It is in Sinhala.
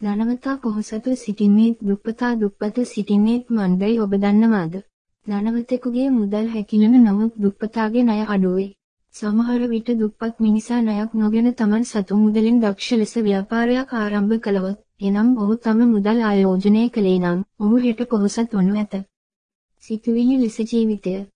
ධනවතා පොහොසතු සිටින්නේ දුප්පතා දුප්පත සිටින්නේ මන්දයි ඔබ දන්නවාද? ධනවතෙකුගේ මුදල් හැකිලන නමුත් දුප්පතාගේ ණය අඩුවේ. සමහර විට දුප්පත් මිනිසා ණයක් නොගෙන Taman සතු මුදලින් දක්ෂ ලෙස ව්‍යාපාරයක් ආරම්භ කළහොත් එනම් ඔහු තම මුදල් ආයෝජනය කළේ නම් ඔහු හෙට පොහොසත් වනු ඇත. සිතුවිලි ලෙස ජීවිතය